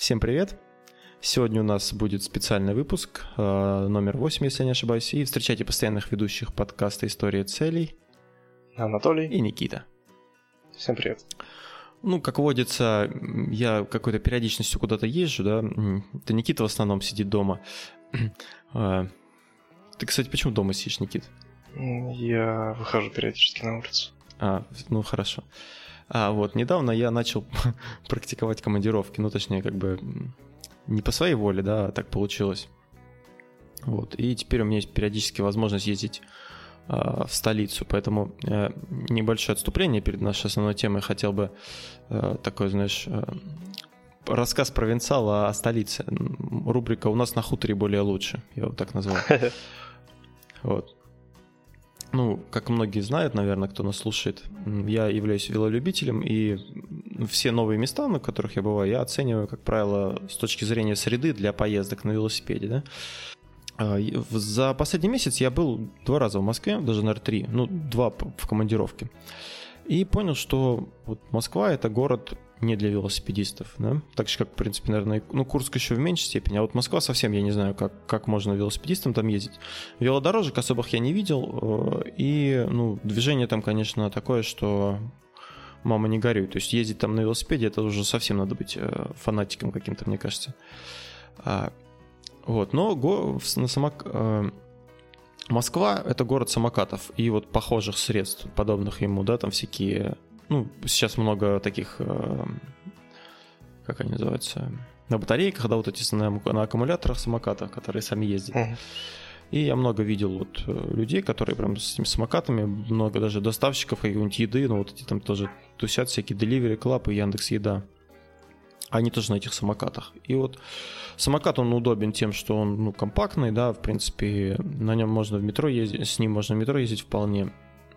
Всем привет! Сегодня у нас будет специальный выпуск, э, номер 8, если я не ошибаюсь, и встречайте постоянных ведущих подкаста «История целей» Анатолий и Никита. Всем привет. Ну, как водится, я какой-то периодичностью куда-то езжу, да, это Никита в основном сидит дома. Э, ты, кстати, почему дома сидишь, Никит? Я выхожу периодически на улицу. А, ну хорошо. А вот недавно я начал практиковать командировки, ну точнее как бы не по своей воле, да, а так получилось. Вот, и теперь у меня есть периодически возможность ездить э, в столицу, поэтому э, небольшое отступление перед нашей основной темой хотел бы э, такой, знаешь, э, рассказ провинциала о столице. Рубрика «У нас на хуторе более лучше», я вот так назвал. Вот ну, как многие знают, наверное, кто нас слушает, я являюсь велолюбителем, и все новые места, на которых я бываю, я оцениваю, как правило, с точки зрения среды для поездок на велосипеде, да. А, за последний месяц я был два раза в Москве, даже, наверное, три, ну, два в командировке. И понял, что вот Москва — это город не для велосипедистов, да? Так же, как, в принципе, наверное, ну, Курск еще в меньшей степени, а вот Москва совсем, я не знаю, как, как можно велосипедистам там ездить. Велодорожек особых я не видел, э, и, ну, движение там, конечно, такое, что мама не горюй. То есть ездить там на велосипеде, это уже совсем надо быть э, фанатиком каким-то, мне кажется. А, вот, но го, на самок... Э, Москва — это город самокатов и вот похожих средств, подобных ему, да, там всякие ну, сейчас много таких, э, как они называются, на батарейках, да, вот эти на, на аккумуляторах самокатах, которые сами ездят. Uh-huh. И я много видел вот э, людей, которые прям с этими самокатами, много даже доставщиков какой-нибудь еды, ну вот эти там тоже тусят всякие Delivery Club и Яндекс Еда. Они тоже на этих самокатах. И вот самокат, он удобен тем, что он ну, компактный, да, в принципе, на нем можно в метро ездить, с ним можно в метро ездить вполне.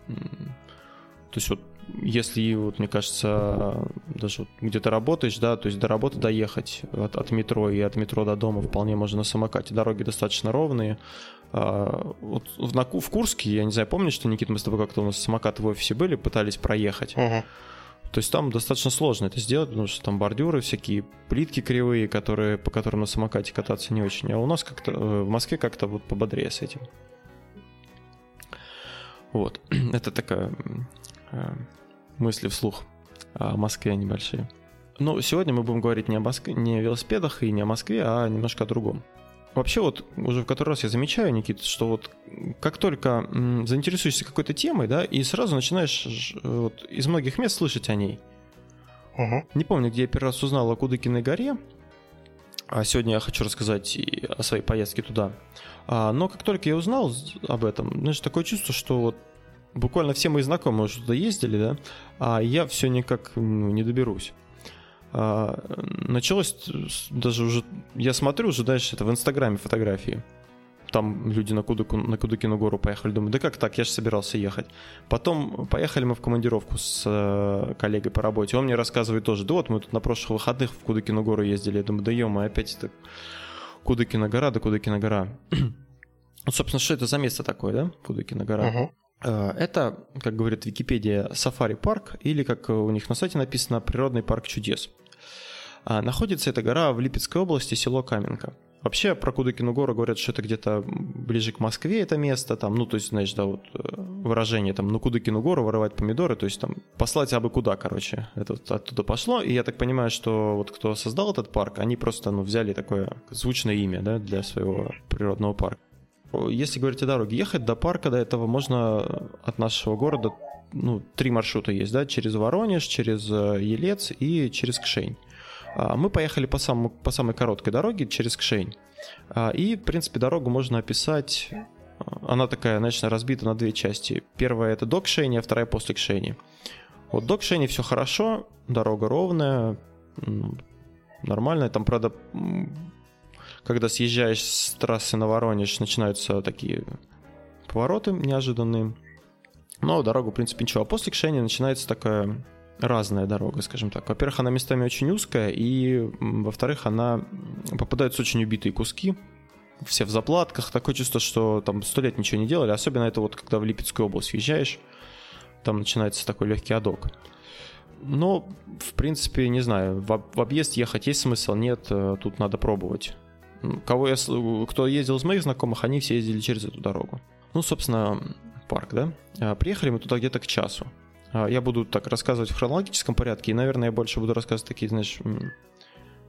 То есть вот если, вот, мне кажется, даже вот где-то работаешь, да, то есть до работы доехать от, от метро и от метро до дома вполне можно на самокате. Дороги достаточно ровные. А, вот в, на, в Курске, я не знаю, помнишь, что, Никита, мы с тобой как-то у нас самокаты в офисе были, пытались проехать. Uh-huh. То есть там достаточно сложно это сделать, потому что там бордюры, всякие плитки кривые, которые, по которым на самокате кататься не очень. А у нас как-то э, в Москве как-то вот пободрее с этим. Вот. Это такая мысли вслух о Москве небольшие. Но сегодня мы будем говорить не о, Москве, не о велосипедах и не о Москве, а немножко о другом. Вообще вот уже в который раз я замечаю, Никита, что вот как только заинтересуешься какой-то темой, да, и сразу начинаешь вот, из многих мест слышать о ней. Угу. Не помню, где я первый раз узнал о Кудыкиной горе, а сегодня я хочу рассказать и о своей поездке туда. А, но как только я узнал об этом, знаешь, такое чувство, что вот буквально все мои знакомые уже туда ездили, да, а я все никак ну, не доберусь. А, началось даже уже, я смотрю уже дальше это в Инстаграме фотографии. Там люди на, Кудыку, на Кудыкину гору поехали. Думаю, да как так, я же собирался ехать. Потом поехали мы в командировку с э, коллегой по работе. Он мне рассказывает тоже, да вот мы тут на прошлых выходных в Кудыкину гору ездили. Я думаю, да ё опять это Кудыкина гора, да Кудыкина гора. ну, собственно, что это за место такое, да, Кудыкина гора? Uh-huh. Э, это, как говорит Википедия, сафари-парк или, как у них на сайте написано, природный парк чудес. А, находится эта гора в Липецкой области, село Каменка. Вообще про Кудыкину гору говорят, что это где-то ближе к Москве это место, там, ну, то есть, знаешь, да, вот э, выражение там, на Кудыкину гору воровать помидоры, то есть там послать абы куда, короче, это вот оттуда пошло, и я так понимаю, что вот кто создал этот парк, они просто, ну, взяли такое звучное имя, да, для своего природного парка если говорить о дороге, ехать до парка до этого можно от нашего города, ну, три маршрута есть, да, через Воронеж, через э, Елец и через Кшень. А, мы поехали по, самому, по самой короткой дороге через Кшень. А, и, в принципе, дорогу можно описать она такая, значит, разбита на две части. Первая это до Кшени, а вторая после Кшени. Вот до Кшени все хорошо, дорога ровная, нормальная. Там, правда, когда съезжаешь с трассы на Воронеж, начинаются такие повороты неожиданные. Но дорога, в принципе, ничего. А после Кшени начинается такая разная дорога, скажем так. Во-первых, она местами очень узкая, и, во-вторых, она попадаются очень убитые куски, все в заплатках, такое чувство, что там сто лет ничего не делали, особенно это вот когда в Липецкую область въезжаешь, там начинается такой легкий адок. но, в принципе, не знаю, в объезд ехать есть смысл, нет, э, тут надо пробовать. Кого я, кто ездил из моих знакомых, они все ездили через эту дорогу. Ну, собственно, парк, да? А, Приехали мы туда где-то к часу. А, Я буду так рассказывать в хронологическом порядке, и, наверное, я больше буду рассказывать такие, знаешь,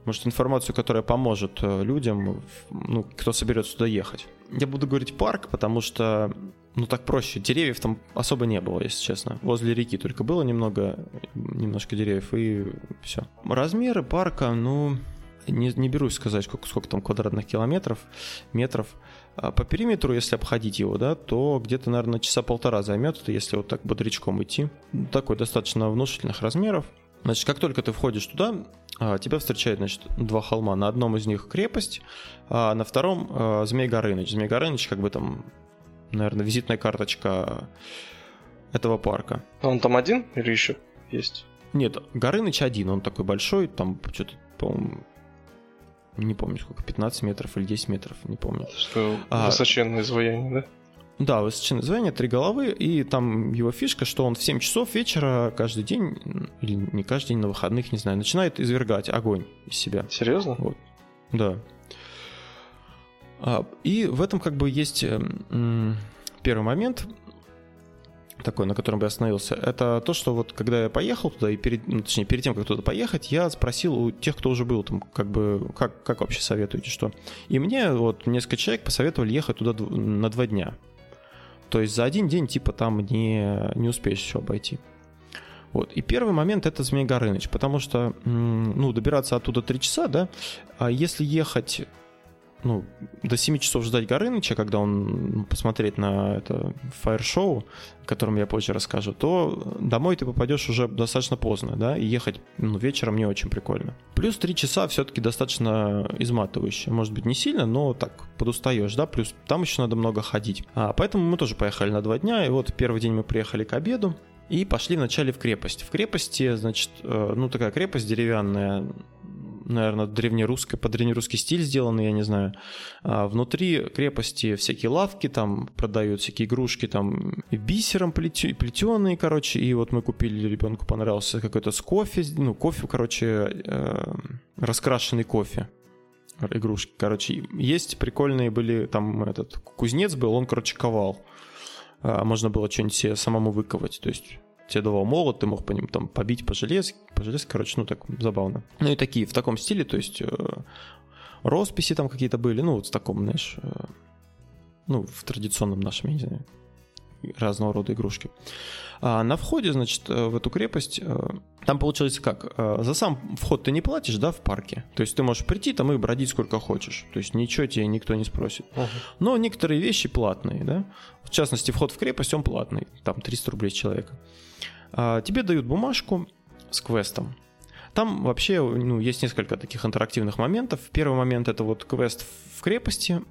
может, информацию, которая поможет э, людям, ну, кто соберется сюда ехать. Я буду говорить парк, потому что, ну, так проще. Деревьев там особо не было, если честно. Возле реки только было немного, немножко деревьев, и все. Размеры парка, ну, не, не берусь сказать, сколько, сколько там квадратных километров, метров. А По периметру, если обходить его, да, то где-то, наверное, часа полтора займет, если вот так бодрячком идти. Такой достаточно внушительных размеров. Значит, как только ты входишь туда, а, тебя встречает, значит, два холма. На одном из них крепость, а на втором а, Змей Горыныч. Змей Горыныч, как бы там, наверное, визитная карточка этого парка. А он там один или еще есть? Нет, Горыныч один, он такой большой, там что-то, по-моему, не помню сколько, 15 метров или 10 метров, не помню. Что А. высоченное изваяние, да? Да, высоченное звание, три головы, и там его фишка, что он в 7 часов вечера каждый день, или не каждый день, на выходных, не знаю, начинает извергать огонь из себя. Серьезно? Да. А, И в этом как бы есть эм, первый момент, такой, на котором я остановился, это то, что вот когда я поехал туда, и перед, ну, точнее, перед тем, как туда поехать, я спросил у тех, кто уже был там, как бы, как, как вообще советуете, что. И мне вот несколько человек посоветовали ехать туда на два дня. То есть за один день, типа, там не, не успеешь все обойти. Вот. И первый момент это Змей Горыныч, потому что, ну, добираться оттуда три часа, да, а если ехать, ну, до 7 часов ждать Горыныча, когда он посмотреть на это фаер-шоу, о котором я позже расскажу, то домой ты попадешь уже достаточно поздно, да, и ехать ну, вечером не очень прикольно. Плюс 3 часа все-таки достаточно изматывающе. Может быть, не сильно, но так подустаешь, да, плюс там еще надо много ходить. А, поэтому мы тоже поехали на два дня, и вот первый день мы приехали к обеду, и пошли вначале в крепость. В крепости, значит, э, ну такая крепость деревянная, наверное, древнерусская, по древнерусский стиль сделанный, я не знаю. А внутри крепости всякие лавки, там продают всякие игрушки, там бисером плетеные, короче. И вот мы купили, ребенку понравился какой-то с кофе, ну, кофе, короче, э, раскрашенный кофе игрушки, короче. Есть прикольные были, там этот кузнец был, он, короче, ковал. А, можно было что-нибудь себе самому выковать, то есть тебе давал молот, ты мог по ним там побить по железке, по железке, короче, ну так забавно. Ну и такие в таком стиле, то есть э, росписи там какие-то были, ну вот в таком, знаешь, э, ну в традиционном нашем, я не знаю, разного рода игрушки. А на входе, значит, э, в эту крепость, э, там получается как, э, за сам вход ты не платишь, да, в парке, то есть ты можешь прийти там и бродить сколько хочешь, то есть ничего тебе никто не спросит. Мгм. Но некоторые вещи платные, да. В частности, вход в крепость, он платный. Там 300 рублей с человека. А, тебе дают бумажку с квестом. Там вообще ну, есть несколько таких интерактивных моментов. Первый момент это вот квест в крепости.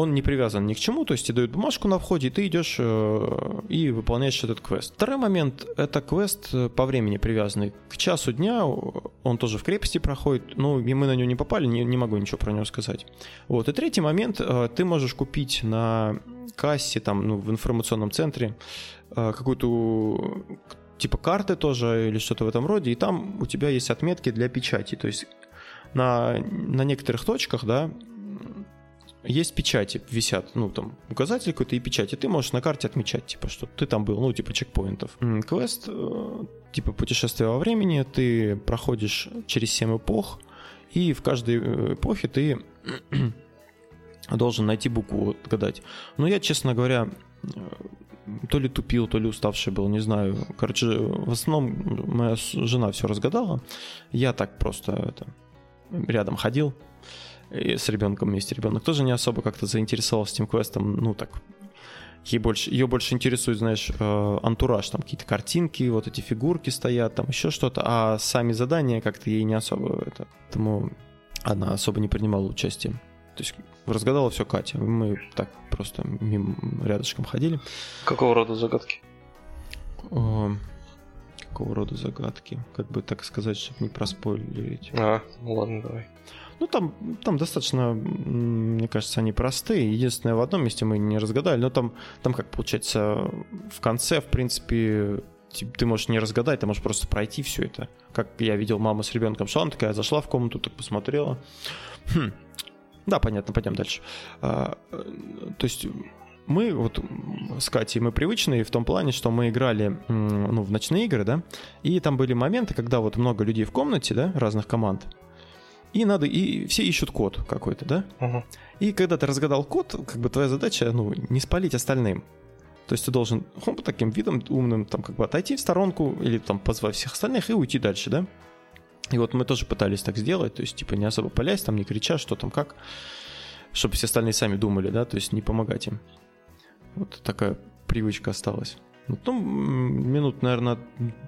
Он не привязан ни к чему, то есть тебе дают бумажку на входе, и ты идешь э, и выполняешь этот квест. Второй момент это квест э, по времени привязанный. К часу дня он тоже в крепости проходит. Ну, мы на него не попали, не, не могу ничего про него сказать. Вот. И третий момент, э, ты можешь купить на кассе, там, ну, в информационном центре какую-то типа карты тоже или что-то в этом роде, и там у тебя есть отметки для печати. То есть на, на некоторых точках, да, есть печати, висят, ну, там, указатель какой-то и печати. Ты можешь на карте отмечать, типа, что ты там был, ну, типа, чекпоинтов. Квест, э, типа, путешествие во времени, ты проходишь через 7 эпох, и в каждой э, эпохе ты должен найти букву, отгадать. Но я, честно говоря, э, то ли тупил, то ли уставший был, не знаю. Короче, в основном моя жена все разгадала. Я так просто это, рядом ходил и с ребенком вместе. Ребенок тоже не особо как-то заинтересовался этим квестом. Ну так, ей больше, ее больше интересует, знаешь, э, антураж, там какие-то картинки, вот эти фигурки стоят, там еще что-то, а сами задания как-то ей не особо это. Поэтому она особо не принимала участие. То есть разгадала все Катя. Мы так просто мимо рядышком ходили. Какого рода загадки? О, какого рода загадки? Как бы так сказать, чтобы не проспойлерить. А, ну ладно, давай. Ну, там, там достаточно, мне кажется, они простые. Единственное, в одном месте мы не разгадали, но там, там как получается, в конце, в принципе, ты можешь не разгадать, ты можешь просто пройти все это. Как я видел маму с ребенком шла, она такая зашла в комнату, так посмотрела. Хм. Да, понятно, пойдем дальше. А, э, то есть мы вот с Катей, мы привычные в том плане, что мы играли ну, в ночные игры, да, и там были моменты, когда вот много людей в комнате, да, разных команд, и надо, и все ищут код какой-то, да? Угу. И когда ты разгадал код, как бы твоя задача, ну, не спалить остальным. То есть ты должен хоп, таким видом умным там как бы отойти в сторонку или там позвать всех остальных и уйти дальше, да? И вот мы тоже пытались так сделать, то есть типа не особо палясь, там не крича, что там как, чтобы все остальные сами думали, да, то есть не помогать им. Вот такая привычка осталась. Ну, ну минут, наверное,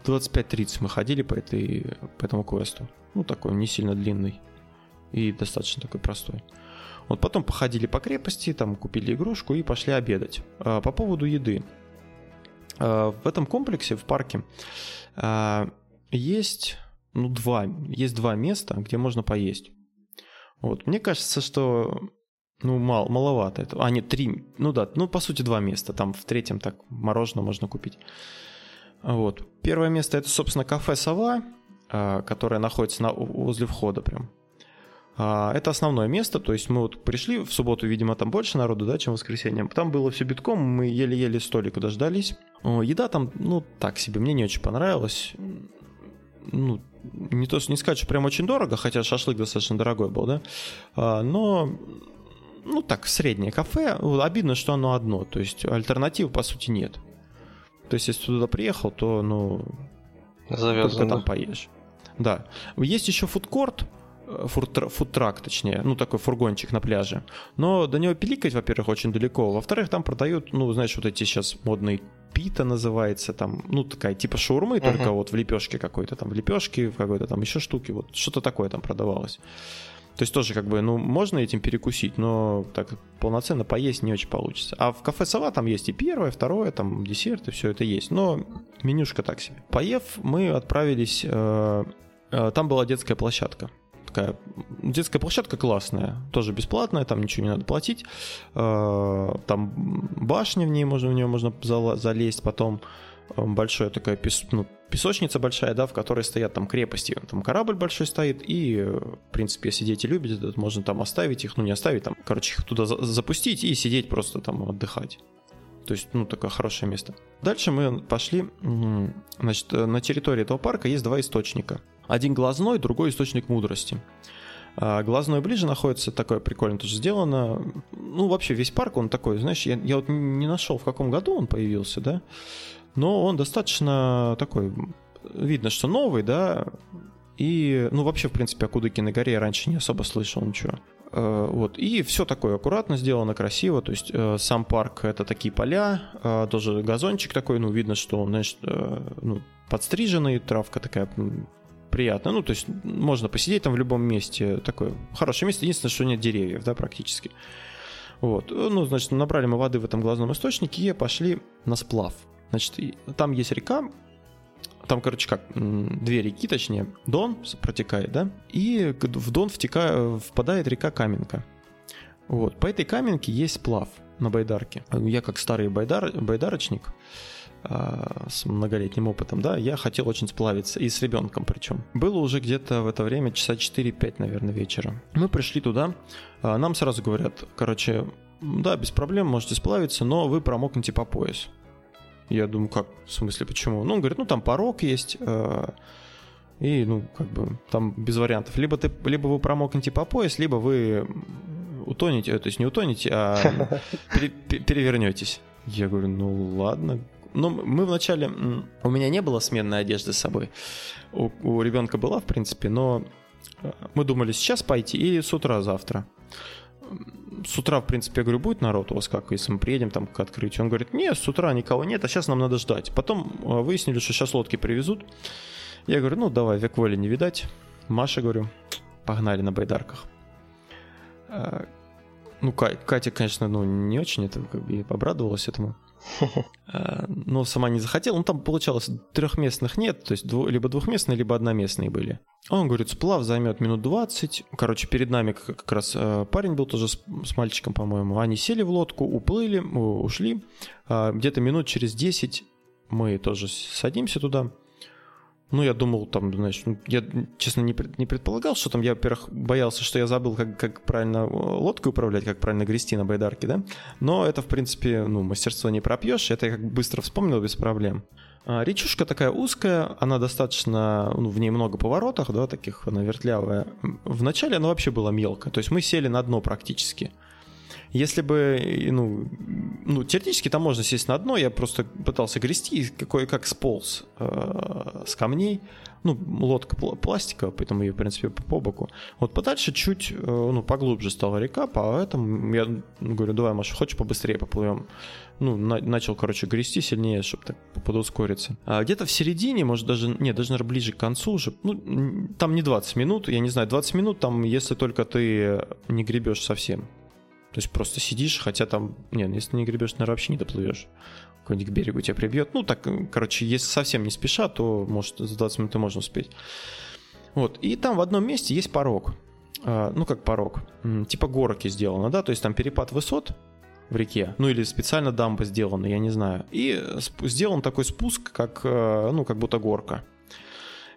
25-30 мы ходили по, этой, по этому квесту. Ну, такой не сильно длинный и достаточно такой простой. Вот потом походили по крепости, там купили игрушку и пошли обедать. А, по поводу еды. А, в этом комплексе, в парке, а, есть, ну, два, есть два места, где можно поесть. Вот. Мне кажется, что ну, мал, маловато этого. А, нет, три. Ну да, ну, по сути, два места. Там в третьем так мороженое можно купить. Вот. Первое место это, собственно, кафе Сова, которое находится на, возле входа прям. А, это основное место, то есть мы вот пришли в субботу, видимо, там больше народу, да, чем в воскресенье. Там было все битком, мы еле-еле столика дождались. Еда там, ну, так себе, мне не очень понравилась. Ну, не то, не сказать, что прям очень дорого, хотя шашлык достаточно дорогой был, да, а, но ну так, среднее кафе. Обидно, что оно одно, то есть альтернатив по сути нет. То есть если ты туда приехал, то ну Завязано. только там поешь. Да. Есть еще фудкорт, фудтрак, точнее, ну такой фургончик на пляже. Но до него пиликать, во-первых, очень далеко. Во-вторых, там продают, ну, знаешь, вот эти сейчас модные пита называется, там, ну, такая типа шаурмы, uh-huh. только вот в лепешке какой-то, там, в лепешке, в какой-то там еще штуки, вот что-то такое там продавалось. То есть тоже как бы, ну, можно этим перекусить, но так полноценно поесть не очень получится. А в кафе Сова там есть и первое, второе, там десерт, и все это есть. Но менюшка так себе. Поев, мы отправились... Э, э, там была детская площадка такая детская площадка классная, тоже бесплатная, там ничего не надо платить. Э, там башня в ней, можно в нее можно залезть, потом э, большая такая пес, ну, песочница большая, да, в которой стоят там крепости, там корабль большой стоит, и, в принципе, если дети любят, можно там оставить их, ну не оставить, там, короче, их туда запустить и сидеть просто там отдыхать. То есть, ну, такое хорошее место. Дальше мы пошли, значит, на территории этого парка есть два источника. Один глазной, другой источник мудрости. А глазной ближе находится, такое прикольно тоже сделано. Ну, вообще, весь парк, он такой, знаешь, я, я вот не нашел, в каком году он появился, да, но он достаточно такой, видно, что новый, да, и, ну, вообще, в принципе, о Кудыкиной горе я раньше не особо слышал ничего. Э, вот, и все такое аккуратно сделано, красиво, то есть э, сам парк это такие поля, э, тоже газончик такой, ну, видно, что он, знаешь, ну, подстриженный, травка такая приятно. Ну, то есть можно посидеть там в любом месте. Такое хорошее место. Единственное, что нет деревьев, да, практически. Вот. Ну, значит, набрали мы воды в этом глазном источнике и пошли на сплав. Значит, там есть река, там, короче, как, две реки, точнее, Дон протекает, да, и в Дон втека, впадает река Каменка. Вот, по этой Каменке есть сплав на байдарке. Я как старый байдар, байдарочник, а, с многолетним опытом, да, я хотел очень сплавиться, и с ребенком причем. Было уже где-то в это время часа 4-5, наверное, вечера. Мы пришли туда, а, нам сразу говорят, короче, да, без проблем, можете сплавиться, но вы промокнете по пояс. Я думаю, как, в смысле, почему? Ну, он говорит, ну, там порог есть, а, и, ну, как бы, там без вариантов. Либо, ты, либо вы промокнете по пояс, либо вы утонете, то есть не утонете, а перевернетесь. Я говорю, ну ладно, ну, мы вначале... У меня не было сменной одежды с собой. У, у ребенка была, в принципе, но э, мы думали сейчас пойти и с утра завтра. С утра, в принципе, я говорю, будет народ у вас как, если мы приедем там к открытию? Он говорит, нет, с утра никого нет, а сейчас нам надо ждать. Потом э, выяснили, что сейчас лодки привезут. Я говорю, ну давай, век воли не видать. Маша, говорю, погнали на байдарках. Э, ну, Катя, конечно, ну, не очень это как бы обрадовалась этому. Э, но сама не захотела. Ну, там получалось трехместных нет, то есть либо двухместные, либо одноместные были. Он говорит, сплав займет минут 20. Короче, перед нами как раз э, парень был тоже с, с мальчиком, по-моему. Они сели в лодку, уплыли, ушли. А где-то минут через 10 мы тоже садимся туда. Ну, я думал, там, знаешь, ну, я, честно, не, не предполагал, что там, я, во-первых, боялся, что я забыл, как, как правильно лодкой управлять, как правильно грести на байдарке, да, но это, в принципе, ну, мастерство не пропьешь, это я как быстро вспомнил без проблем. А, речушка такая узкая, она достаточно, ну, в ней много поворотов, да, таких, она вертлявая. Вначале она вообще была мелкая, то есть мы сели на дно практически. Если бы, ну, ну, теоретически там можно сесть на дно, я просто пытался грести, какой как сполз э, с камней. Ну, лодка пластиковая, поэтому ее, в принципе, по боку. Вот подальше чуть, э, ну, поглубже стала река, поэтому я говорю, давай, Маша, хочешь побыстрее поплывем? Ну, на, начал, короче, грести сильнее, чтобы так подускориться. А где-то в середине, может даже, нет, даже, наверное, ближе к концу уже, ну, там не 20 минут, я не знаю, 20 минут там, если только ты не гребешь совсем. То есть просто сидишь, хотя там, не, ну, если не гребешь, наверное, вообще не доплывешь. Какой-нибудь к берегу тебя прибьет. Ну, так, короче, если совсем не спеша, то, может, за 20 минут можно успеть. Вот, и там в одном месте есть порог. А, ну, как порог. Типа горки сделано, да, то есть там перепад высот в реке, ну или специально дамба сделана, я не знаю. И сделан такой спуск, как, э, ну, как будто горка.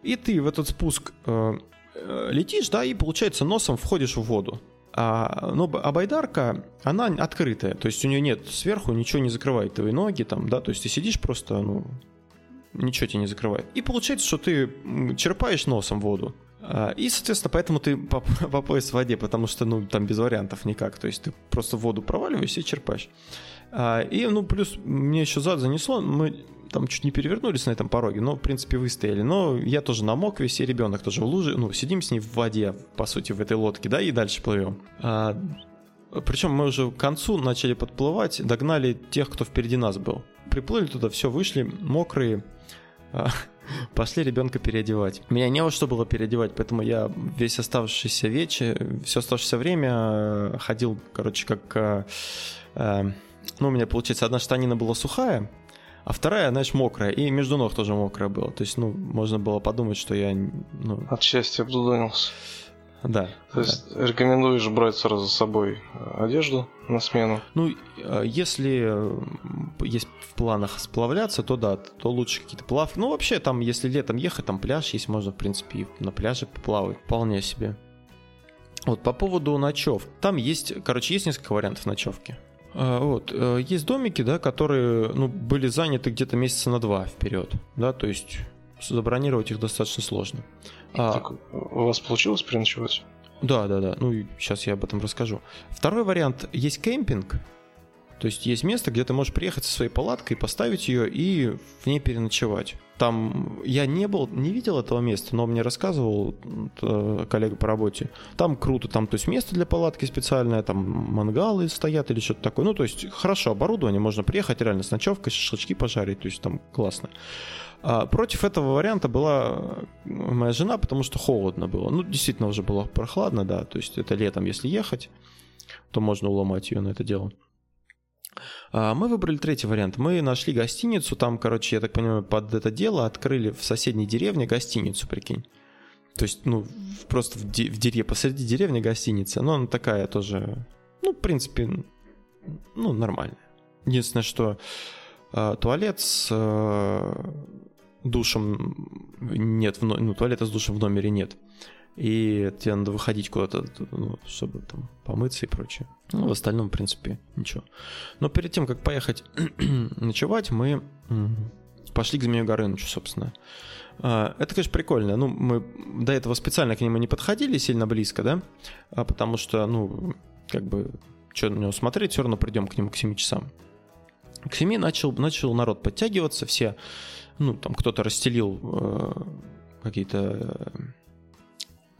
И ты в этот спуск э, э, летишь, да, и, получается, носом входишь в воду. А, но а байдарка, она открытая, то есть у нее нет сверху, ничего не закрывает твои ноги, там, да, то есть ты сидишь просто, ну, ничего тебе не закрывает. И получается, что ты черпаешь носом воду. А, и, соответственно, поэтому ты по, по пояс в воде, потому что, ну, там без вариантов никак. То есть ты просто в воду проваливаешься и черпаешь. А, и, ну, плюс мне еще зад занесло, мы там чуть не перевернулись на этом пороге, но, в принципе, выстояли. Но я тоже намок весь, и ребенок тоже в луже. Ну, сидим с ней в воде, по сути, в этой лодке, да, и дальше плывем. А, причем мы уже к концу начали подплывать, догнали тех, кто впереди нас был. Приплыли туда, все, вышли, мокрые, а, пошли ребенка переодевать. Меня не во что было переодевать, поэтому я весь оставшийся вечер, все оставшееся время э, ходил, короче, как... Э, э, ну, у меня, получается, одна штанина была сухая, а вторая, знаешь, мокрая, и между ног тоже мокрая была. То есть, ну, можно было подумать, что я... Ну... От счастья обдудонился. Да. То есть да. рекомендуешь брать сразу с собой э, одежду на смену? Ну, э, если э, есть в планах сплавляться, то да, то лучше какие-то плавки. Ну, вообще, там, если летом ехать, там пляж есть, можно, в принципе, на пляже поплавать. Вполне себе. Вот, по поводу ночев. Там есть, короче, есть несколько вариантов ночевки. А, вот. Э, есть домики, да, которые ну, были заняты где-то месяца на два вперед. Да, то есть забронировать их достаточно сложно. А, так, у вас получилось переночевать? Да, да, да. Ну, сейчас я об этом расскажу. Второй вариант. Есть кемпинг. То есть есть место, где ты можешь приехать со своей палаткой, поставить ее и в ней переночевать. Там я не был, не видел этого места, но мне рассказывал э, коллега по работе. Там круто, там то есть место для палатки специальное, там мангалы стоят или что-то такое. Ну то есть хорошо оборудование, можно приехать реально с ночевкой, шашлычки пожарить, то есть там классно. А против этого варианта была моя жена, потому что холодно было. Ну действительно уже было прохладно, да, то есть это летом, если ехать, то можно уломать ее на это дело. А, мы выбрали третий вариант. Мы нашли гостиницу, там, короче, я так понимаю, под это дело открыли в соседней деревне гостиницу, прикинь. То есть, ну, просто в, де- в деревне, посреди деревни гостиница. Но она такая тоже, ну, в принципе, ну, нормальная. Единственное, что э, туалет с э, душем нет, в, ну, туалета с душем в номере нет и тебе надо выходить куда-то, ну, чтобы там помыться и прочее. Ну, в остальном, в принципе, ничего. Но перед тем, как поехать ночевать, мы пошли к Змею Горынычу, собственно. А, это, конечно, прикольно. Ну, мы до этого специально к нему не подходили сильно близко, да, а потому что, ну, как бы, что на него смотреть, все равно придем к нему к 7 часам. К 7 начал, начал народ подтягиваться, все, ну, там кто-то расстелил э, какие-то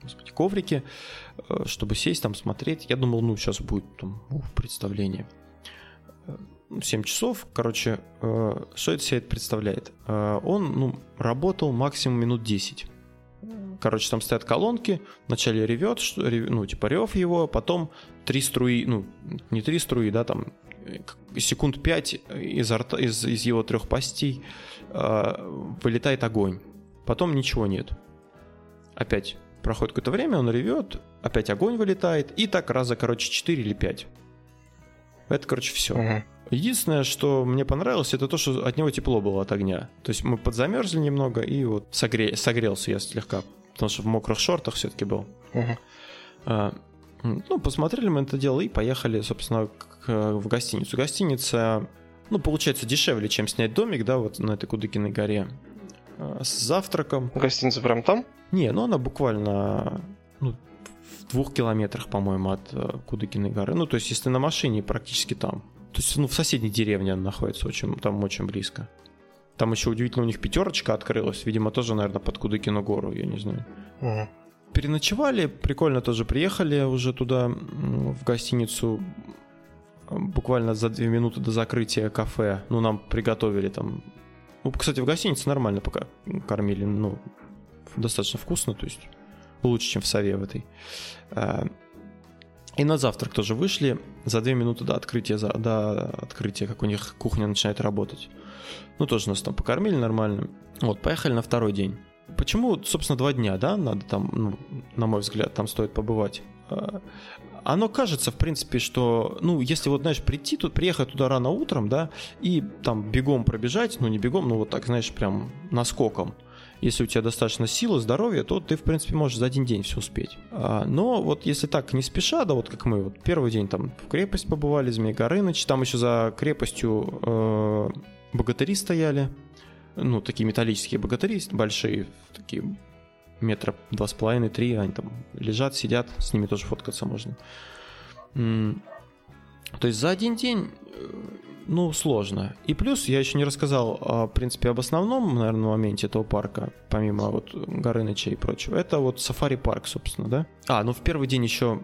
господи, коврики, э, чтобы сесть там, смотреть. Я думал, ну, сейчас будет там ух, представление. 7 э, часов, короче, э, что это себе представляет? Он, ну, работал максимум минут 10. Короче, там стоят колонки, вначале ревет, ну, типа рев его, потом три струи, ну, не три струи, да, там секунд 5 из, рта, из, из его трех пастей вылетает огонь. Потом ничего нет. Опять Проходит какое-то время, он ревет, опять огонь вылетает, и так раза, короче, 4 или 5. Это, короче, все. Мгм. Единственное, что мне понравилось, это то, что от него тепло было от огня. То есть мы подзамерзли немного и вот согре... согрелся я слегка, потому что в мокрых шортах все-таки был. Мгм. А, Ну, посмотрели мы это дело и поехали, собственно, к- в гостиницу. Гостиница, ну, получается, дешевле, чем снять домик, да, вот на этой Кудыкиной горе. А, С завтраком. Гостиница прям там? Не, ну она буквально ну, в двух километрах, по-моему, от э, Кудыкиной горы. Ну, то есть, если на машине, практически там. То есть, ну, в соседней деревне она находится, очень, там очень близко. Там еще удивительно у них пятерочка открылась. Видимо, тоже, наверное, под Кудыкину гору, я не знаю. Мгм. Переночевали, прикольно тоже приехали уже туда, в гостиницу, э, буквально за две минуты до закрытия кафе. Ну, нам приготовили там... Ну, кстати, в гостинице нормально пока кормили, ну, достаточно вкусно, то есть лучше, чем в Сове в этой. А, И на завтрак тоже вышли за две минуты до открытия, за- до открытия, как у них кухня начинает работать. Ну, тоже нас там покормили нормально. Вот, поехали на второй день. Почему, собственно, два дня, да, надо там, ну, на мой взгляд, там стоит побывать? А, Оно кажется, в принципе, что, ну, если вот, знаешь, прийти тут, приехать туда рано утром, да, и там бегом пробежать, ну, не бегом, ну, вот так, знаешь, прям наскоком, если у тебя достаточно силы, здоровья, то ты, в принципе, можешь за один день все успеть. А, Но вот если так не спеша, да, вот как мы, вот первый день там в крепость побывали, Змей Горыныч, там еще за крепостью э, богатыри стояли, ну, такие металлические богатыри, большие, такие метра два с половиной, три, они там лежат, сидят, с ними тоже фоткаться можно. То есть за один день, э, ну, сложно. И плюс я еще не рассказал, в принципе, об основном, наверное, моменте этого парка, помимо вот Горыныча и прочего. Это вот сафари-парк, собственно, да? А, ну в первый день еще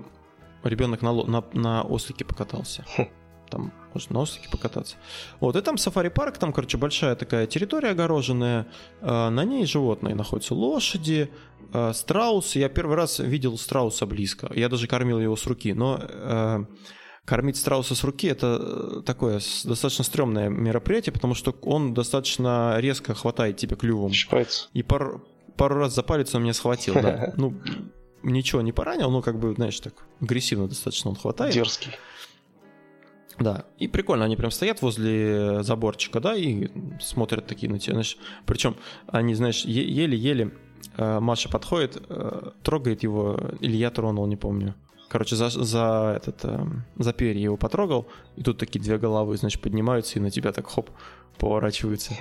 ребенок на, на, на ослике покатался. Там можно на ослике покататься. Вот, и там сафари-парк, там, короче, большая такая территория огороженная, а, на ней животные находятся, лошади, а, страусы. Я первый раз видел страуса близко, я даже кормил его с руки, но э, кормить страуса с руки это э, такое достаточно стрёмное мероприятие, потому что он достаточно резко хватает тебя клювом. Щипается. И пару, пару раз за палец он меня схватил, да. Ну, ничего не поранил, но как бы, знаешь, так агрессивно достаточно он хватает. Дерзкий. Да, и прикольно, они прям стоят возле заборчика, да, и смотрят такие на тебя, знаешь. Причем они, знаешь, еле-еле э, Маша подходит, э, трогает его, или я тронул, не помню. Короче, за, за этот, э, за перья его потрогал, и тут такие две головы, значит, поднимаются и на тебя так хоп, поворачиваются.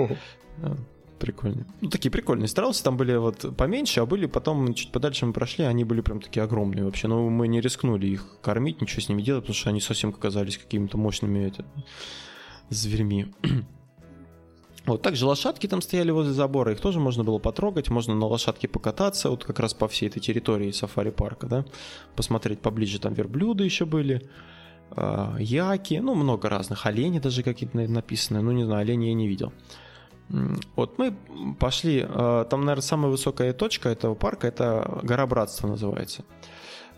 Да, Прикольно. Ну, такие прикольные страусы, там были вот поменьше, а были потом, чуть подальше мы прошли, они были прям такие огромные вообще. Но мы не рискнули их кормить, ничего с ними делать, потому что они совсем оказались какими-то мощными это, зверьми. Вот также лошадки там стояли возле забора, их тоже можно было потрогать, можно на лошадке покататься, вот как раз по всей этой территории сафари-парка, да, посмотреть поближе, там верблюды еще были, а, яки, ну, много разных, олени даже какие-то написаны, ну, не знаю, олени я не видел. Вот мы пошли, э, там, наверное, самая высокая точка этого парка, это гора Братства называется.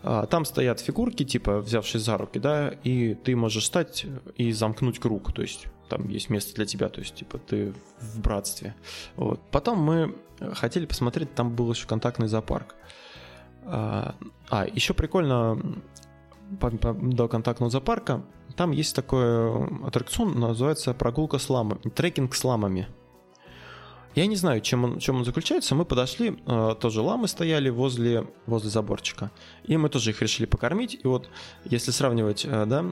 А, Там стоят фигурки, типа, взявшись за руки, да, и ты можешь стать и замкнуть круг, то есть там есть место для тебя, то есть, типа, ты в братстве. Вот. Потом мы хотели посмотреть, там был еще контактный зоопарк. А, а, еще прикольно, до контактного зоопарка, там есть такой аттракцион, называется прогулка с ламами, трекинг с ламами. Я не знаю, чем он, чем он заключается. Мы подошли, э, тоже ламы стояли возле, возле заборчика. И мы тоже их решили покормить. И вот, если сравнивать, э, да,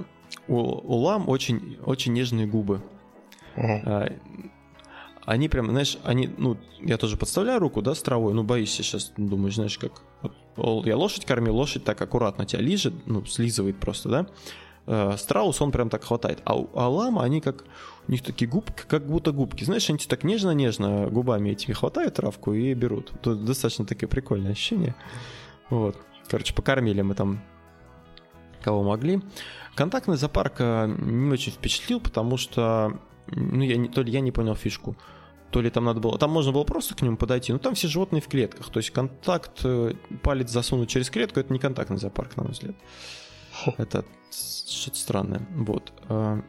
у, у лам очень, очень нежные губы. Мгм. А, Они прям, знаешь, они, ну, я тоже подставляю руку, да, с травой, ну, боишься сейчас, думаешь, знаешь, как... вот, я лошадь кормил, лошадь так аккуратно тебя лижет, ну, слизывает просто, да. Э, Страус, он прям так хватает. А, а лама, они как... У них такие губки, как будто губки. Знаешь, они так нежно-нежно губами этими хватают травку и берут. Тут достаточно такие прикольные ощущения. Вот. Короче, покормили мы там кого могли. Контактный зоопарк э, не очень впечатлил, потому что ну, я не, то ли я не понял фишку, то ли там надо было... Там можно было просто к нему подойти, но там все животные в клетках. То есть контакт, э, палец засунуть через клетку, это не контактный зоопарк, на мой взгляд. Это что-то странное. Вот. Э,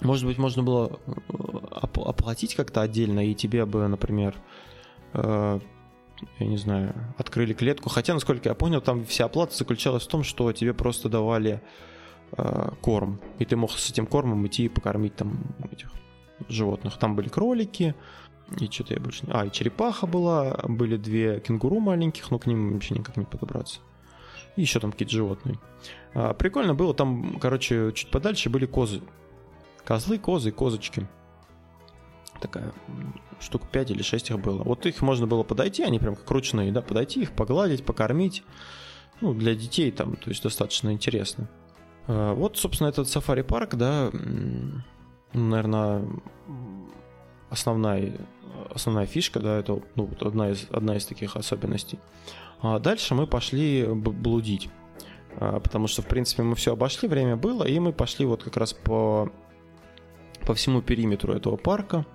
Может быть, можно было э, оп- оплатить как-то отдельно, и тебе бы, например, э, я не знаю, открыли клетку. Хотя, насколько я понял, там вся оплата заключалась в том, что тебе просто давали корм. И ты мог с этим кормом идти и покормить там этих животных. Там были кролики, и что-то я больше не... А, и черепаха была, были две кенгуру маленьких, но к ним вообще никак не подобраться. И еще там какие-то животные. А, прикольно было, там, короче, чуть подальше были козы. Козлы, козы, козочки. Такая штук 5 или 6 их было. Вот их можно было подойти, они прям как ручные, да, подойти их, погладить, покормить. Ну, для детей там, то есть достаточно интересно. А, вот, собственно, этот сафари-парк, да, наверное, основная, основная фишка, да, это ну, одна, из, одна из таких особенностей. А дальше мы пошли блудить, а, потому что, в принципе, мы все обошли, время было, и мы пошли вот как раз по, по всему периметру этого парка.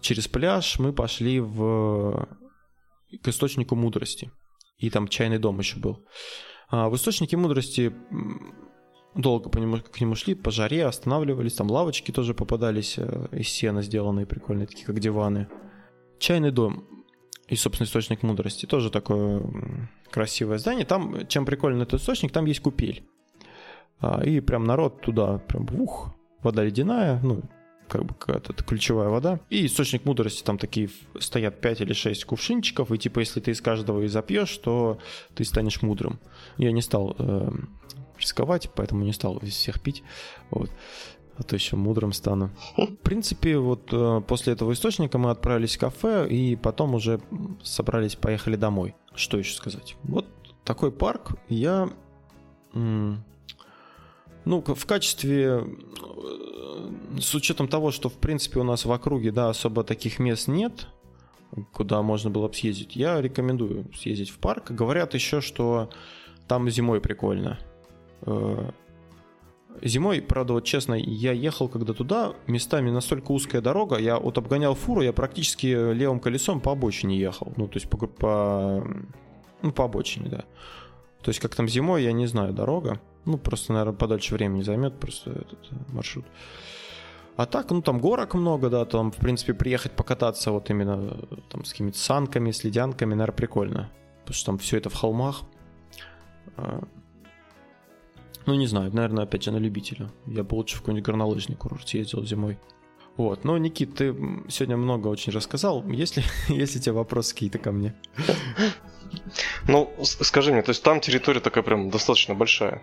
Через пляж мы пошли в, к источнику мудрости. И там чайный дом еще был. А в источнике мудрости долго по нему, к нему шли, по жаре останавливались, там лавочки тоже попадались э, из сена сделанные, прикольные, такие как диваны. Чайный дом и, собственно, источник мудрости. Тоже такое красивое здание. Там, чем прикольный этот источник, там есть купель. А, и прям народ туда, прям ух, вода ледяная, ну, как бы какая-то ключевая вода. И источник мудрости, там такие стоят 5 или 6 кувшинчиков, и типа если ты из каждого и запьешь, то ты станешь мудрым. Я не стал э, рисковать, поэтому не стал всех пить. Вот. А то еще мудрым стану. В принципе, вот э, после этого источника мы отправились в кафе и потом уже собрались, поехали домой. Что еще сказать? Вот такой парк я... Ну, в качестве, э, с учетом того, что, в принципе, у нас в округе, да, особо таких мест нет, куда можно было бы съездить, я рекомендую съездить в парк. Говорят еще, что там зимой прикольно. Э, зимой, правда, вот честно, я ехал когда туда, местами настолько узкая дорога, я вот обгонял фуру, я практически левым колесом по обочине ехал. Ну, то есть по, по, ну, по обочине, да. То есть как там зимой, я не знаю, дорога. Ну, просто, наверное, подольше времени займет просто этот э, маршрут. А так, ну, там горок много, да, там, в принципе, приехать покататься вот именно там с какими-то санками, с ледянками, наверное, прикольно. Потому что там все это в холмах. Ну, не знаю, наверное, опять же, на любителя. Я бы лучше в какой-нибудь горнолыжный курорт съездил зимой. Вот, но, Никит, ты сегодня много очень рассказал. Есть ли, есть ли у тебя вопросы какие-то ко мне? Ну, скажи мне, то есть там территория такая прям достаточно большая?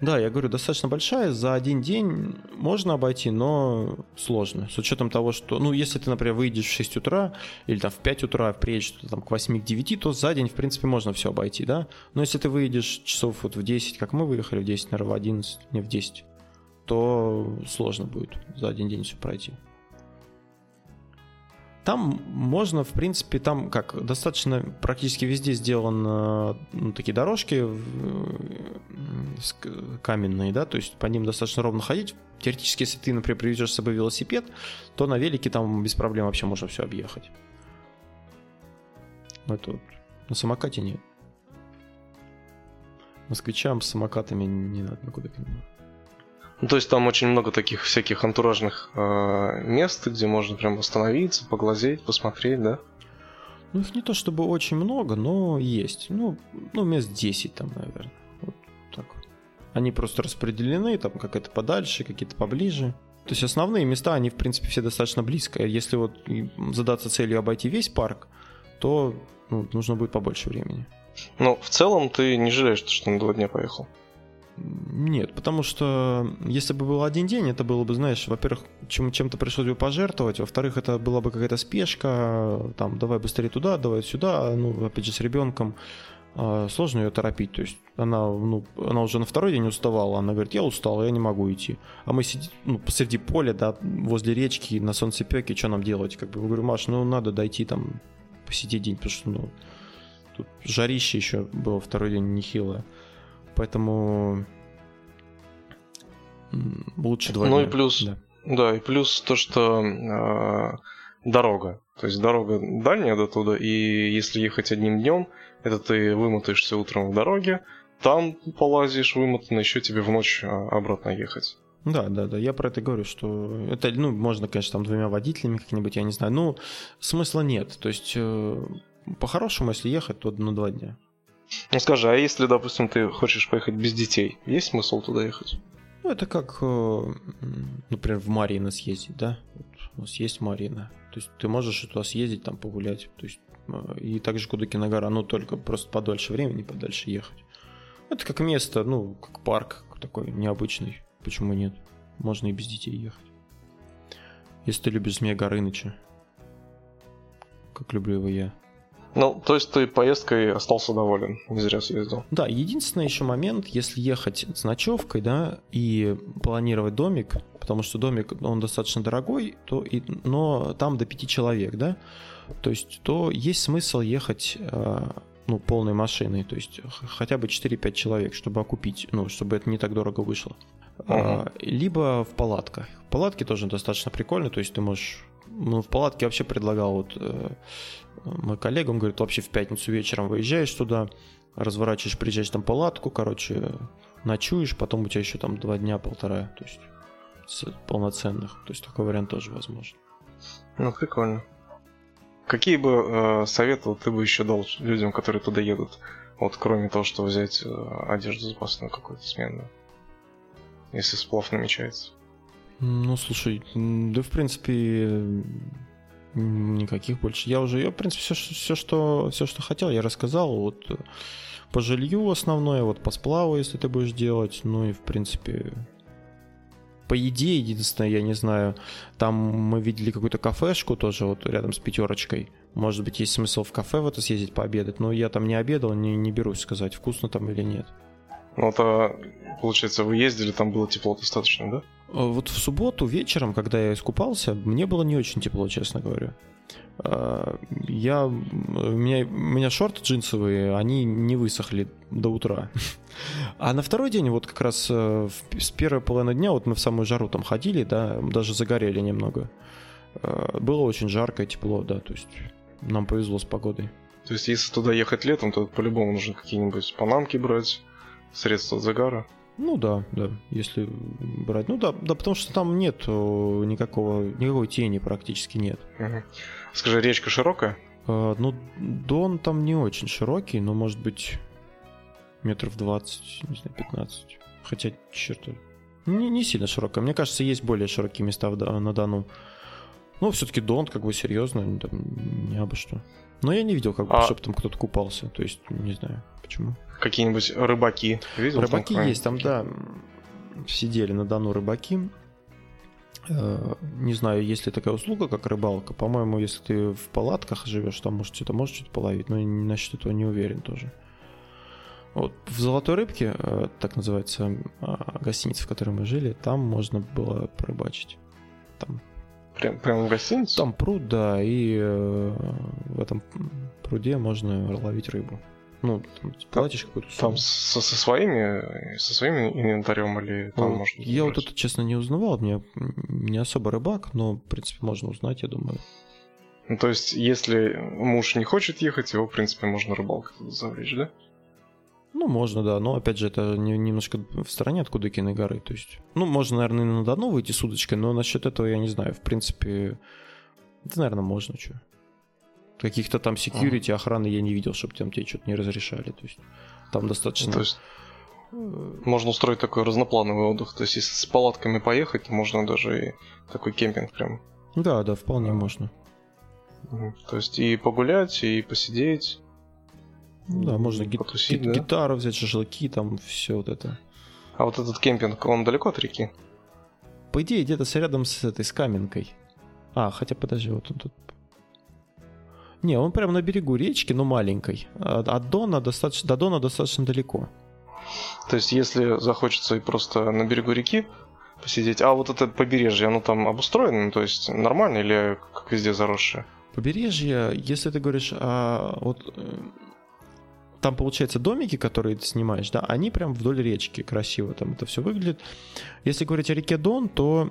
Да, я говорю, достаточно большая. За один день можно обойти, но сложно. С учетом того, что, ну, если ты, например, выйдешь в 6 утра или там в 5 утра, приедешь там к 8-9, то за день, в принципе, можно все обойти, да? Но если ты выйдешь часов вот в 10, как мы выехали, в 10, наверное, в 11, не в 10, то сложно будет за один день все пройти. Там можно, в принципе, там как достаточно практически везде сделаны ну, такие дорожки каменные, да, то есть по ним достаточно ровно ходить. Теоретически, если ты, например, привезешь с собой велосипед, то на велике там без проблем вообще можно все объехать. Это вот на самокате нет. Москвичам с самокатами не надо никуда. Ну, то есть там очень много таких всяких антуражных э, мест, где можно прям остановиться, поглазеть, посмотреть, да? Ну, их не то чтобы очень много, но есть. Ну, ну мест 10 там, наверное. Вот так. Они просто распределены, там какая-то подальше, какие-то поближе. То есть основные места, они, в принципе, все достаточно близко. Если вот задаться целью обойти весь парк, то ну, нужно будет побольше времени. Но в целом ты не жалеешь, что на два дня поехал? Нет, потому что если бы был один день, это было бы, знаешь, во-первых, чем- чем-то пришлось бы пожертвовать, во-вторых, это была бы какая-то спешка, там, давай быстрее туда, давай сюда, ну, опять же, с ребенком. А, сложно ее торопить, то есть она, ну, она уже на второй день уставала, она говорит, я устала, я не могу идти. А мы сидим ну, посреди поля, да, возле речки, на солнцепеке, что нам делать? Как бы, я говорю, Маш, ну, надо дойти там, посидеть день, потому что, ну, тут жарище еще было второй день нехилое. Поэтому лучше два Ну и плюс, да. да, и плюс то, что э, дорога. То есть дорога дальняя до туда, и если ехать одним днем, это ты вымотаешься утром в дороге, там полазишь вымотанно, еще тебе в ночь а, обратно ехать. Да, да, да, я про это говорю, что это, ну, можно, конечно, там двумя водителями как-нибудь, я не знаю, ну, смысла нет. То есть, э, по-хорошему, если ехать, то на два дня. Ну скажи, а если, допустим, ты хочешь поехать без детей, есть смысл туда ехать? Ну, это как, э, например, в Марина съездить, да? У нас есть Марина. То есть ты можешь туда съездить, там погулять. То есть э, и также Кудыкина гора, но только просто подольше времени, подальше ехать. Это как место, ну, как парк такой необычный. Почему нет? Можно и без детей ехать. Если ты любишь Змея Горыныча. Как люблю его я. Ну, то есть ты поездкой остался доволен, не зря съездил. Да, единственный еще момент, если ехать с ночевкой, да, и планировать домик, потому что домик, он достаточно дорогой, то и, но там до пяти человек, да, то есть, то есть смысл ехать а, ну, полной машиной, то есть хотя бы 4-5 человек, чтобы окупить, ну, чтобы это не так дорого вышло. Uh-huh. Либо в палатках. Палатки тоже достаточно прикольно, то есть ты можешь... Ну, в палатке вообще предлагал вот э, мой коллега, он говорит, вообще в пятницу вечером выезжаешь туда, разворачиваешь, приезжаешь там палатку, короче, ночуешь, потом у тебя еще там два дня, полтора, то есть полноценных. То есть такой вариант тоже возможен. Ну, прикольно. Какие бы э, советы ты бы еще дал людям, которые туда едут? Вот кроме того, что взять э, одежду запасную какую-то сменную. Если сплав намечается. Ну, слушай, да в принципе никаких больше. Я уже, я, в принципе, все, все, что, все, что хотел, я рассказал. Вот э, по жилью основное, вот по сплаву, если ты будешь делать. Ну и, в принципе, по идее, единственное, я не знаю, там мы видели какую-то кафешку тоже вот рядом с пятерочкой. Может быть, есть смысл в кафе в это съездить пообедать, но я там не обедал, не, не берусь сказать, вкусно там или нет. Ну, это, получается, вы ездили, там было тепло достаточно, да? Э, вот в субботу вечером, когда я искупался, мне было не очень тепло, честно говоря. Э, я, у, меня, у меня шорты джинсовые, они не высохли до утра. А на второй день, вот как раз э, с первой половины дня, вот мы в самую жару там ходили, да, даже загорели немного. Было очень жарко и тепло, да, то есть нам повезло с погодой. То есть если туда ехать летом, то по-любому нужно какие-нибудь панамки брать, средства от загара. Ну да, да, если брать. Ну да, да, потому что там нет никакого, никакой тени практически нет. Угу. Скажи, речка широкая? А, ну, Дон там не очень широкий, но может быть метров 20, не знаю, 15. Хотя, черт, не, не сильно широкая. Мне кажется, есть более широкие места в, на Дону. Ну, все-таки Дон, как бы серьезно, там не обо что. Но я не видел, как бы, а... чтобы там кто-то купался. То есть, не знаю, почему. Какие-нибудь рыбаки. Видел? Рыбаки там, есть, там, да. Сидели на Дону рыбаки. Э, не знаю, есть ли такая услуга, как рыбалка. По-моему, если ты в палатках живешь, там может что-то можешь что-то половить, но насчет этого не уверен тоже. Вот в Золотой Рыбке, э, так называется а, гостиница, в которой мы жили, там можно было порыбачить. Там Прям, прям в гостинице? Там пруд, да, и э, в этом пруде можно ловить рыбу. Ну, там платишь какую-то сумму. Там со, со своими со своим инвентарем или там ну, можно... Я вот это, честно, не узнавал. Мне не особо рыбак, но, в принципе, можно узнать, я думаю. Ну, то есть, если муж не хочет ехать, его, в принципе, можно рыбалкой завлечь, да? Ну, можно, да. Но, опять же, это немножко в стороне от Кудыкиной горы. То есть, ну, можно, наверное, на Дону выйти с удочкой, но насчет этого я не знаю. В принципе, это, наверное, можно, что. Каких-то там security, ага. охраны я не видел, чтобы там тебе что-то не разрешали. То есть, там достаточно... То есть, можно устроить такой разноплановый отдых. То есть, если с палатками поехать, можно даже и такой кемпинг прям. Да, да, вполне а. можно. То есть, и погулять, и посидеть да, можно ги- потусить, ги- да? гитару взять, шашлыки, там все вот это. А вот этот кемпинг, он далеко от реки? По идее, где-то рядом с этой, с Каменкой. А, хотя подожди, вот он тут. Не, он прямо на берегу речки, но маленькой. От, от Дона достаточно, до Дона достаточно далеко. То есть, если захочется и просто на берегу реки посидеть, а вот это побережье, оно там обустроено, то есть нормально или как везде заросшее? Побережье, если ты говоришь о вот э, там, получается, домики, которые ты снимаешь, да, они прям вдоль речки красиво там это все выглядит. Если говорить о реке Дон, то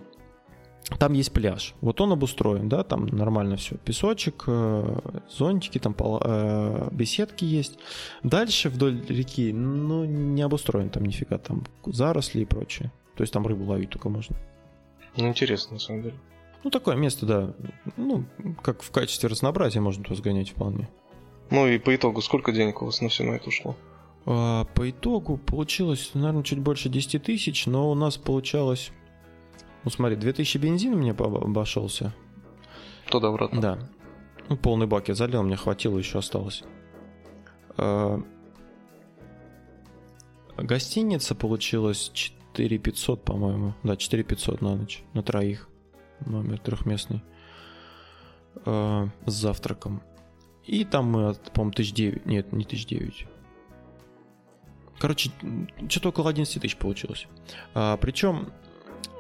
там есть пляж. Вот он обустроен, да, там нормально все. Песочек, э, зонтики, там э, беседки есть. Дальше вдоль реки, ну, не обустроен там нифига, там заросли и прочее. То есть там рыбу ловить только можно. Ну, интересно, на самом деле. Ну, такое место, да. Ну, как в качестве разнообразия можно туда сгонять вполне. Ну и по итогу, сколько денег у вас на все на это ушло? А, по итогу получилось, наверное, чуть больше 10 тысяч, но у нас получалось... Ну смотри, 2000 бензин мне обошелся. Туда-обратно. Да. Ну, полный бак я залил, мне хватило, еще осталось. А, гостиница получилась 4500, по-моему. Да, 4500 на ночь, на троих. Номер трехместный. А, с завтраком. И там мы, по-моему, 1009. Нет, не 1009. Короче, что-то около 11 тысяч получилось. А, причем,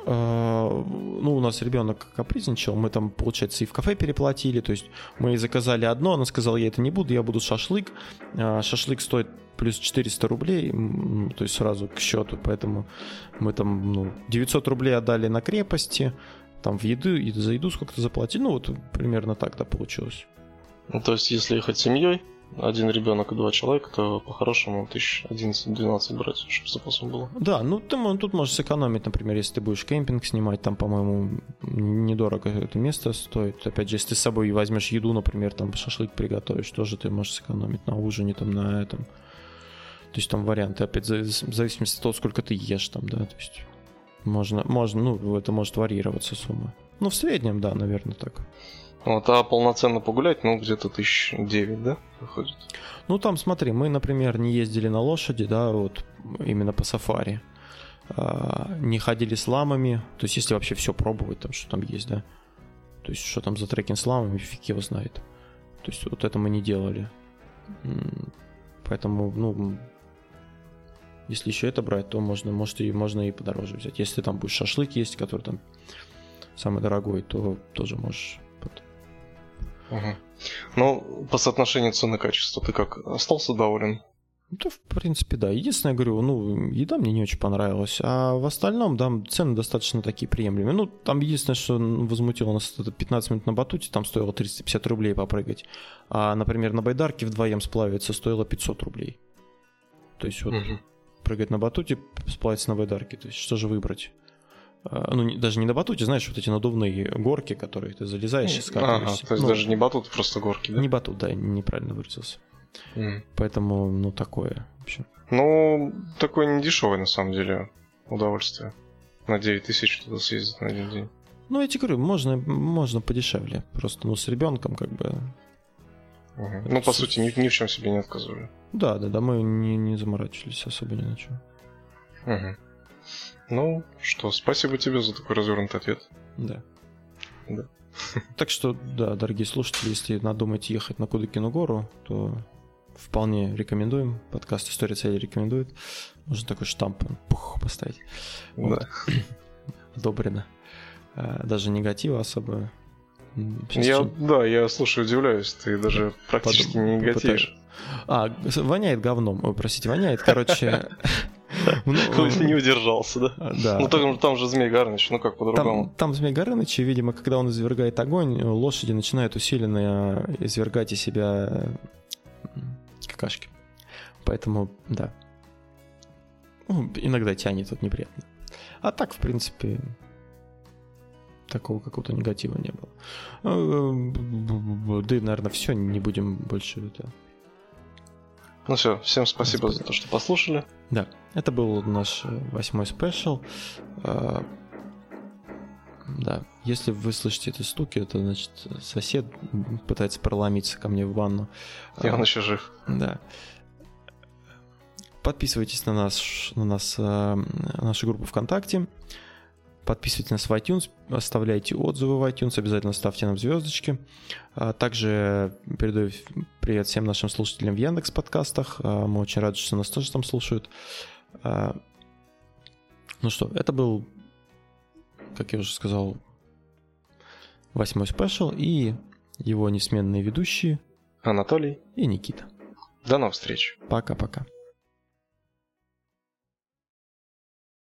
ну, у нас ребенок капризничал, мы там, получается, и в кафе переплатили, то есть мы заказали одно, она сказала, я это не буду, я буду шашлык. А, шашлык стоит плюс 400 рублей, то есть сразу к счету, поэтому мы там, ну, 900 рублей отдали на крепости, там в еду, и за еду сколько-то заплатили, ну, вот примерно так, да, получилось. Ну, то есть, если ехать семьей, один ребенок и два человека, то по-хорошему 1011-12 брать, чтобы запасом было. Да, ну ты тут можешь сэкономить, например, если ты будешь кемпинг снимать, там, по-моему, недорого это место стоит. Опять же, если ты с собой возьмешь еду, например, там шашлык приготовишь, тоже ты можешь сэкономить на ужине, там, на этом. То есть там варианты, опять, в зависимости от того, сколько ты ешь там, да, то есть можно, можно, ну, это может варьироваться сумма. Ну, в среднем, да, наверное, так. Вот, а полноценно погулять, ну, где-то тысяч девять, да, выходит? Ну, там, смотри, мы, например, не ездили на лошади, да, вот именно по сафари. А, не ходили с ламами, то есть если вообще все пробовать, там, что там есть, да. То есть что там за трекинг с ламами, фиг его знает. То есть вот это мы не делали. Поэтому, ну, если еще это брать, то можно, может, и можно и подороже взять. Если там будешь шашлык есть, который там самый дорогой, то тоже можешь Угу. Ну, по соотношению цены-качества ты как, остался доволен? Да, в принципе, да. Единственное, я говорю, ну, еда мне не очень понравилась, а в остальном, да, цены достаточно такие приемлемые. Ну, там единственное, что возмутило нас, это 15 минут на батуте, там стоило 350 рублей попрыгать. А, например, на байдарке вдвоем сплавиться стоило 500 рублей. То есть вот угу. прыгать на батуте, сплавиться на байдарке, то есть что же выбрать? А, ну, даже не на батуте, знаешь, вот эти надувные горки, которые ты залезаешь и скатываешься. Ага, то есть ну, даже не батут, просто горки, да? Не батут, да, неправильно выразился. Mm. Поэтому, ну, такое вообще. Ну, такое не дешевое, на самом деле, удовольствие. На 9 тысяч туда съездить на один день. Ну, я тебе говорю, можно, можно подешевле. Просто, ну, с ребенком как бы... Угу. Ну, по с... сути, ни, ни в чем себе не отказывали. Да, да, да, мы не, не заморачивались особо ни на чем. Угу. Ну, что, спасибо тебе за такой развернутый ответ. Да. Да. Так что, да, дорогие слушатели, если надумаете ехать на Кудыкину гору, то вполне рекомендуем. Подкаст «История цели» рекомендует. Можно такой штамп пух, поставить. Да. Одобрено. А, даже негатива особо. Сейчас я. Да, я слушаю, удивляюсь, ты даже практически Под... не негативишь. А, воняет говном. Ой, простите, воняет. Короче, не удержался, да? А, да. Ну там, же Змей Горыныч, ну как по-другому? Там, там Змей Горыныч, и, видимо, когда он извергает огонь, лошади начинают усиленно извергать из себя какашки. Поэтому, да. Ну, иногда тянет, вот неприятно. А так, в принципе, такого какого-то негатива не было. Э, да и, наверное, все, не будем больше это ну все, всем спасибо за то, что послушали. Да, это был наш э, восьмой спешл. А, да, если вы слышите эти стуки, это значит сосед пытается проломиться ко мне в ванну. И он а, еще жив. Да. Подписывайтесь на нас, на нас, э, на нашу группу ВКонтакте. Подписывайтесь нас в iTunes, оставляйте отзывы в iTunes, обязательно ставьте нам звездочки. Также передаю привет всем нашим слушателям в Яндекс подкастах. Мы очень рады, что нас тоже там слушают. А, ну что, это был, как я уже сказал, восьмой спешл и его несменные ведущие Анатолий и Никита. До новых встреч. Пока-пока.